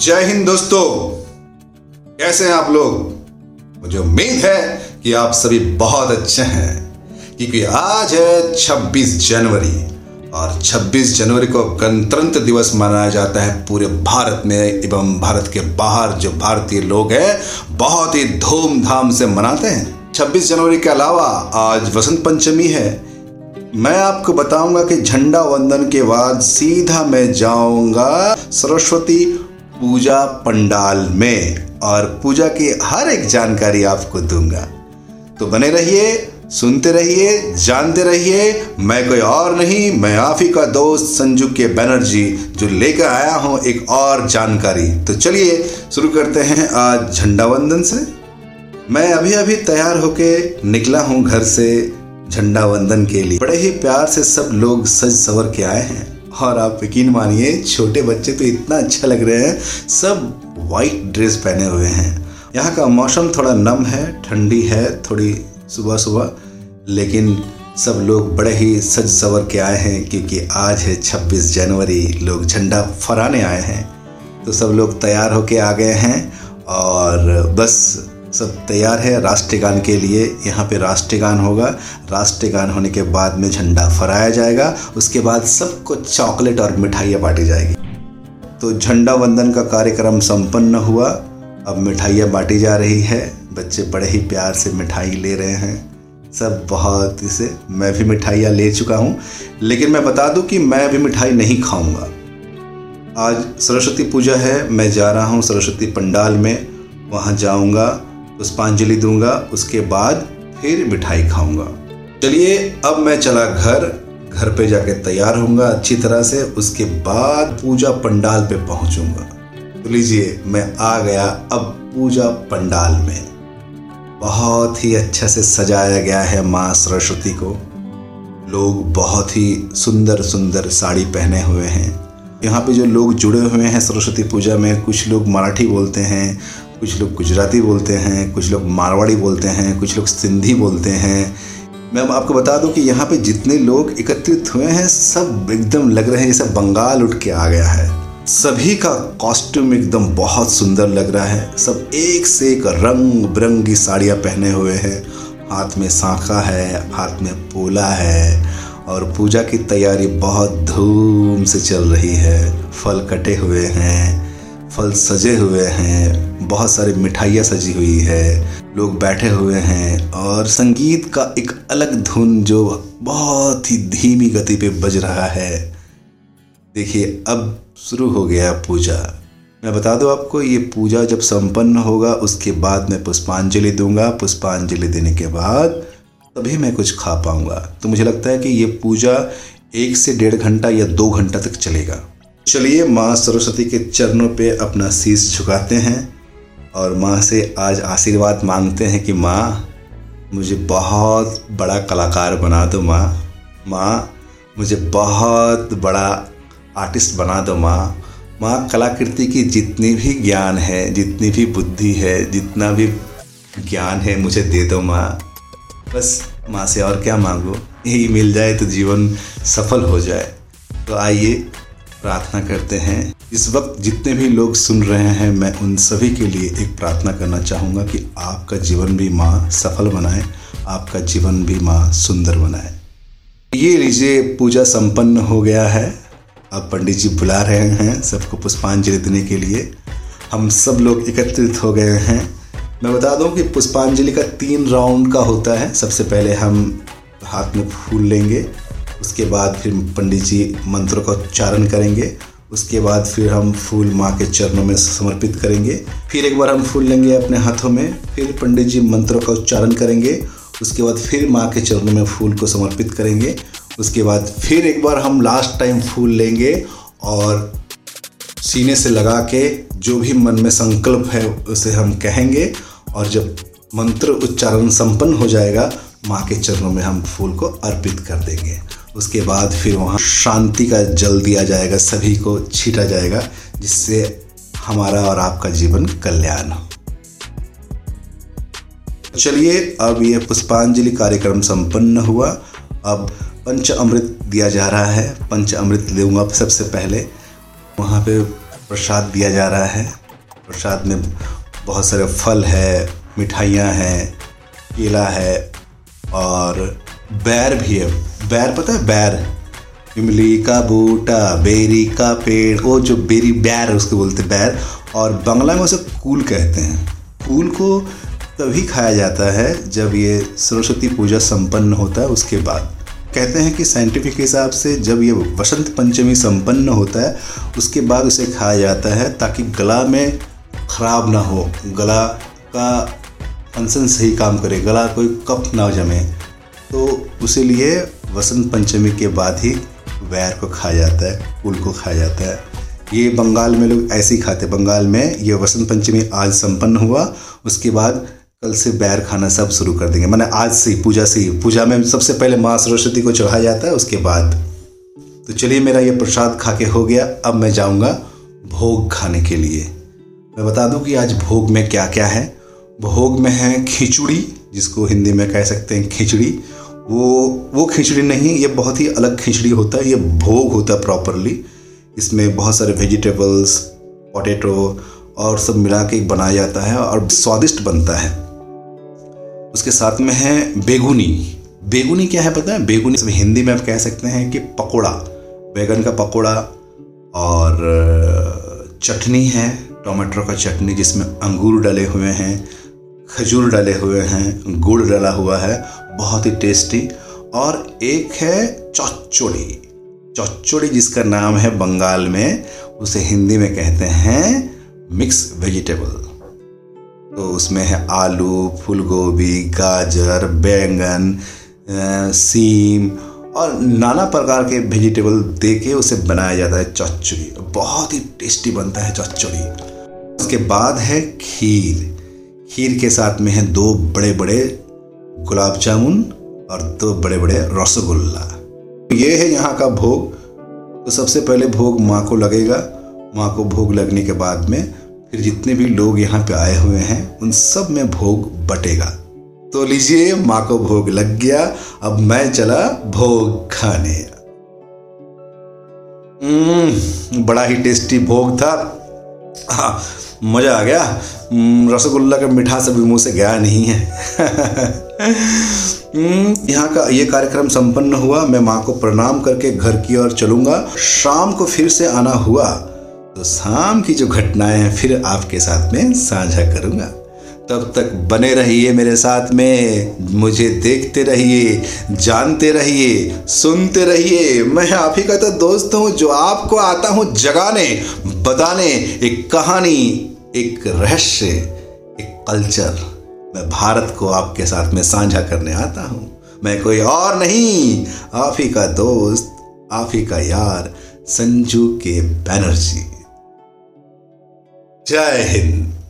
जय हिंद दोस्तों। कैसे हैं आप लोग? मुझे उम्मीद है कि आप सभी बहुत अच्छे हैं, क्योंकि आज है 26 जनवरी और 26 जनवरी को गणतंत्र दिवस मनाया जाता है पूरे भारत में एवं भारत के बाहर जो भारतीय लोग हैं, बहुत ही धूमधाम से मनाते हैं। 26 जनवरी के अलावा आज वसंत पंचमी है। मैं आपको बताऊँगा कि झंडा वंदन के बाद सीधा मैं जाऊँगा सरस्वती पूजा पंडाल में और पूजा की हर एक जानकारी आपको दूँगा। तो बने रहिए, सुनते रहिए, जानते रहिए। मैं कोई और नहीं, मैं आप ही का दोस्त संजू के बैनर्जी जो लेकर आया हूँ एक और जानकारी। तो चलिए, शुरू करते हैं आज झंडा वंदन से। मैं अभी अभी तैयार होके निकला हूँ घर से झंडा वंदन के लिए। बड़े ही प्यार से सब लोग सज सवर के आए हैं। और आप यकीन मानिए, छोटे बच्चे तो इतना अच्छा लग रहे हैं, सब वाइट ड्रेस पहने हुए हैं। यहाँ का मौसम थोड़ा नम है, ठंडी है, थोड़ी सुबह सुबह लेकिन सब लोग बड़े ही सज सवर के आए हैं, क्योंकि आज है 26 जनवरी, लोग झंडा फहराने आए हैं। तो सब लोग तैयार होके आ गए हैं, और बस सब तैयार है। राष्ट्रीय गान के लिए यहाँ पे राष्ट्रीय गान होगा। राष्ट्रीय गान होने के बाद में झंडा फहराया जाएगा। उसके बाद सबको चॉकलेट और मिठाइयाँ बांटी जाएगी। तो झंडा वंदन का कार्यक्रम संपन्न हुआ। अब मिठाइयाँ बांटी जा रही है। बच्चे बड़े ही प्यार से मिठाई ले रहे हैं। सब बहुत इसे, मैं भी मिठाइयाँ ले चुका हूँ। लेकिन मैं बता दूँ कि मैं भी मिठाई नहीं खाऊँगा। आज सरस्वती पूजा है। मैं जा रहा हूँ सरस्वती पंडाल में। वहाँ जाऊँगा। पुष्पांजलि दूँगा, उसके बाद फिर मिठाई खाऊँगा। चलिए, अब मैं चला घर। घर पे जाके तैयार होऊँगा अच्छी तरह से, उसके बाद पूजा पंडाल पे पहुंचूँगा। तो लीजिए, मैं आ गया अब पूजा पंडाल में। बहुत ही अच्छा से सजाया गया है माँ सरस्वती को। लोग बहुत ही सुंदर सुंदर साड़ी पहने हुए हैं। यहाँ पे जो लोग जुड़े हुए हैं सरस्वती पूजा में, कुछ लोग मराठी बोलते हैं कुछ लोग गुजराती बोलते हैं, कुछ लोग मारवाड़ी बोलते हैं, कुछ लोग सिंधी बोलते हैं। मैं आपको बता दूँ कि यहाँ पे जितने लोग एकत्रित हुए हैं, सब एकदम लग रहे हैं जैसे बंगाल उठ के आ गया है। सभी का कॉस्ट्यूम एकदम बहुत सुंदर लग रहा है। सब एक से एक रंग बिरंगी साड़ियाँ पहने हुए हैं। हाथ में सांखा है, हाथ में पोला है और पूजा की तैयारी बहुत धूम से चल रही है। फल कटे हुए हैं, फल सजे हुए हैं। बहुत सारी मिठाइयाँ सजी हुई है। लोग बैठे हुए हैं और संगीत का एक अलग धुन जो बहुत ही धीमी गति पे बज रहा है। देखिए, अब शुरू हो गया पूजा। मैं बता दूँ आपको, ये पूजा जब संपन्न होगा, उसके बाद मैं पुष्पांजलि दूँगा। पुष्पांजलि देने के बाद तभी मैं कुछ खा पाऊँगा। तो मुझे लगता है कि ये पूजा एक से डेढ़ घंटा या दो घंटा तक चलेगा। चलिए माँ सरस्वती के चरणों पे अपना शीश झुकाते हैं। और माँ से आज आशीर्वाद मांगते हैं कि माँ, मुझे बहुत बड़ा कलाकार बना दो माँ। माँ, मुझे बहुत बड़ा आर्टिस्ट बना दो माँ। माँ, कलाकृति की जितनी भी ज्ञान है, जितनी भी बुद्धि है, जितना भी ज्ञान है, मुझे दे दो माँ। बस माँ से और क्या मांगो? यही मिल जाए तो जीवन सफल हो जाए। तो आइए प्रार्थना करते हैं। इस वक्त जितने भी लोग सुन रहे हैं, मैं उन सभी के लिए एक प्रार्थना करना चाहूँगा कि आपका जीवन भी माँ सफल बनाए, आपका जीवन भी माँ सुंदर बनाए। ये लीजिए, पूजा संपन्न हो गया है। अब पंडित जी बुला रहे हैं सबको पुष्पांजलि देने के लिए। हम सब लोग एकत्रित हो गए हैं। मैं बता दूँ कि पुष्पांजलि का तीन राउंड का होता है। सबसे पहले हम हाथ में फूल लेंगे। उसके बाद फिर पंडित जी मंत्रों का उच्चारण करेंगे। उसके बाद फिर हम फूल माँ के चरणों में समर्पित करेंगे। फिर एक बार हम फूल लेंगे अपने हाथों में, फिर पंडित जी मंत्रों का उच्चारण करेंगे। उसके बाद फिर माँ के चरणों में फूल को समर्पित करेंगे। उसके बाद फिर एक बार हम लास्ट टाइम फूल लेंगे और सीने से लगा के जो भी मन में संकल्प है, उसे हम कहेंगे और जब मंत्र उच्चारण संपन्न हो जाएगा, माँ के चरणों में हम फूल को अर्पित कर देंगे। उसके बाद फिर वहाँ शांति का जल दिया जाएगा, सभी को छीटा जाएगा, जिससे हमारा और आपका जीवन कल्याण हो। चलिए, अब ये पुष्पांजलि कार्यक्रम संपन्न हुआ। अब पंच अमृत दिया जा रहा है। पंच अमृत लूँगा सबसे पहले। वहाँ पे प्रसाद दिया जा रहा है। प्रसाद में बहुत सारे फल है, मिठाइयाँ हैं, केला है और बैर भी है। बैर पता है? बैर इमली का बूटा, बेरी का पेड़, वो जो बेरी बैर है उसको बोलते बैर। और बंगला में उसे कूल कहते हैं। कूल को तभी खाया जाता है जब ये सरस्वती पूजा संपन्न होता है उसके बाद। कहते हैं कि साइंटिफिक हिसाब से जब ये वसंत पंचमी संपन्न होता है, उसके बाद उसे खाया जाता है ताकि गला में ख़राब ना हो। गला का फ़ंक्शन सही काम करे। गला कोई कफ ना जमे। तो उसी लिए वसंत पंचमी के बाद ही वैर को खाया जाता है कुल को खाया जाता है। ये बंगाल में लोग ऐसे ही खाते बंगाल में ये वसंत पंचमी आज संपन्न हुआ, उसके बाद कल से बैर खाना सब शुरू कर देंगे। मैंने आज से ही, पूजा से ही। पूजा में सबसे पहले माँ सरस्वती को चढ़ाया जाता है, उसके बाद। तो चलिए मेरा ये प्रसाद खा के हो गया। अब मैं जाऊँगा भोग खाने के लिए। मैं बता दूँ कि आज भोग में क्या क्या है। भोग में है खिचड़ी, जिसको हिंदी में कह सकते हैं खिचड़ी। वो वो खिचड़ी नहीं, ये बहुत ही अलग खिचड़ी होता है, ये भोग होता है प्रॉपरली इसमें बहुत सारे वेजिटेबल्स पोटैटो और सब मिला के बनाया जाता है और स्वादिष्ट बनता है। उसके साथ में है बेगुनी। बेगुनी क्या है पता है? बेगुनी हिंदी में आप कह सकते हैं कि पकोड़ा। बैगन का पकोड़ा और, चटनी है, टमाटर का चटनी जिसमें अंगूर डले हुए हैं खजूर डले हुए हैं, गुड़ डला हुआ है, बहुत ही टेस्टी और एक है चौचोड़ी। चौचोड़ी जिसका नाम है बंगाल में, उसे हिंदी में कहते हैं मिक्स वेजिटेबल तो उसमें है आलू, फूलगोभी, गाजर, बैंगन सीम और नाना प्रकार के वेजिटेबल दे के उसे बनाया जाता है चौचड़ी। बहुत ही टेस्टी बनता है चौचड़ी। उसके बाद है खीर। खीर के साथ में है दो बड़े बड़े गुलाब जामुन और दो बड़े बड़े रसगुल्ला। ये है यहाँ का भोग। तो सबसे पहले भोग माँ को लगेगा। माँ को भोग लगने के बाद में फिर जितने भी लोग यहाँ पे आए हुए हैं, उन सब में भोग बटेगा। तो लीजिए, माँ को भोग लग गया। अब मैं चला भोग खाने। बड़ा ही टेस्टी भोग था। हाँ मज़ा आ गया। रसगुल्ला का मिठास अभी मुँह से गया नहीं है। यहाँ का ये कार्यक्रम संपन्न हुआ। मैं माँ को प्रणाम करके घर की ओर चलूँगा। शाम को फिर से आना हुआ। तो शाम की जो घटनाएँ हैं, फिर आपके साथ में साझा करूँगा। तब तक बने रहिए मेरे साथ में। मुझे देखते रहिए, जानते रहिए, सुनते रहिए। मैं आप ही का तो दोस्त हूँ, जो आपको आता हूँ जगाने, बताने। एक कहानी, एक रहस्य, एक कल्चर। मैं भारत को आपके साथ में साझा करने आता हूँ। मैं कोई और नहीं, आप ही का दोस्त, आप ही का यार, संजू के बैनर्जी। जय हिंद।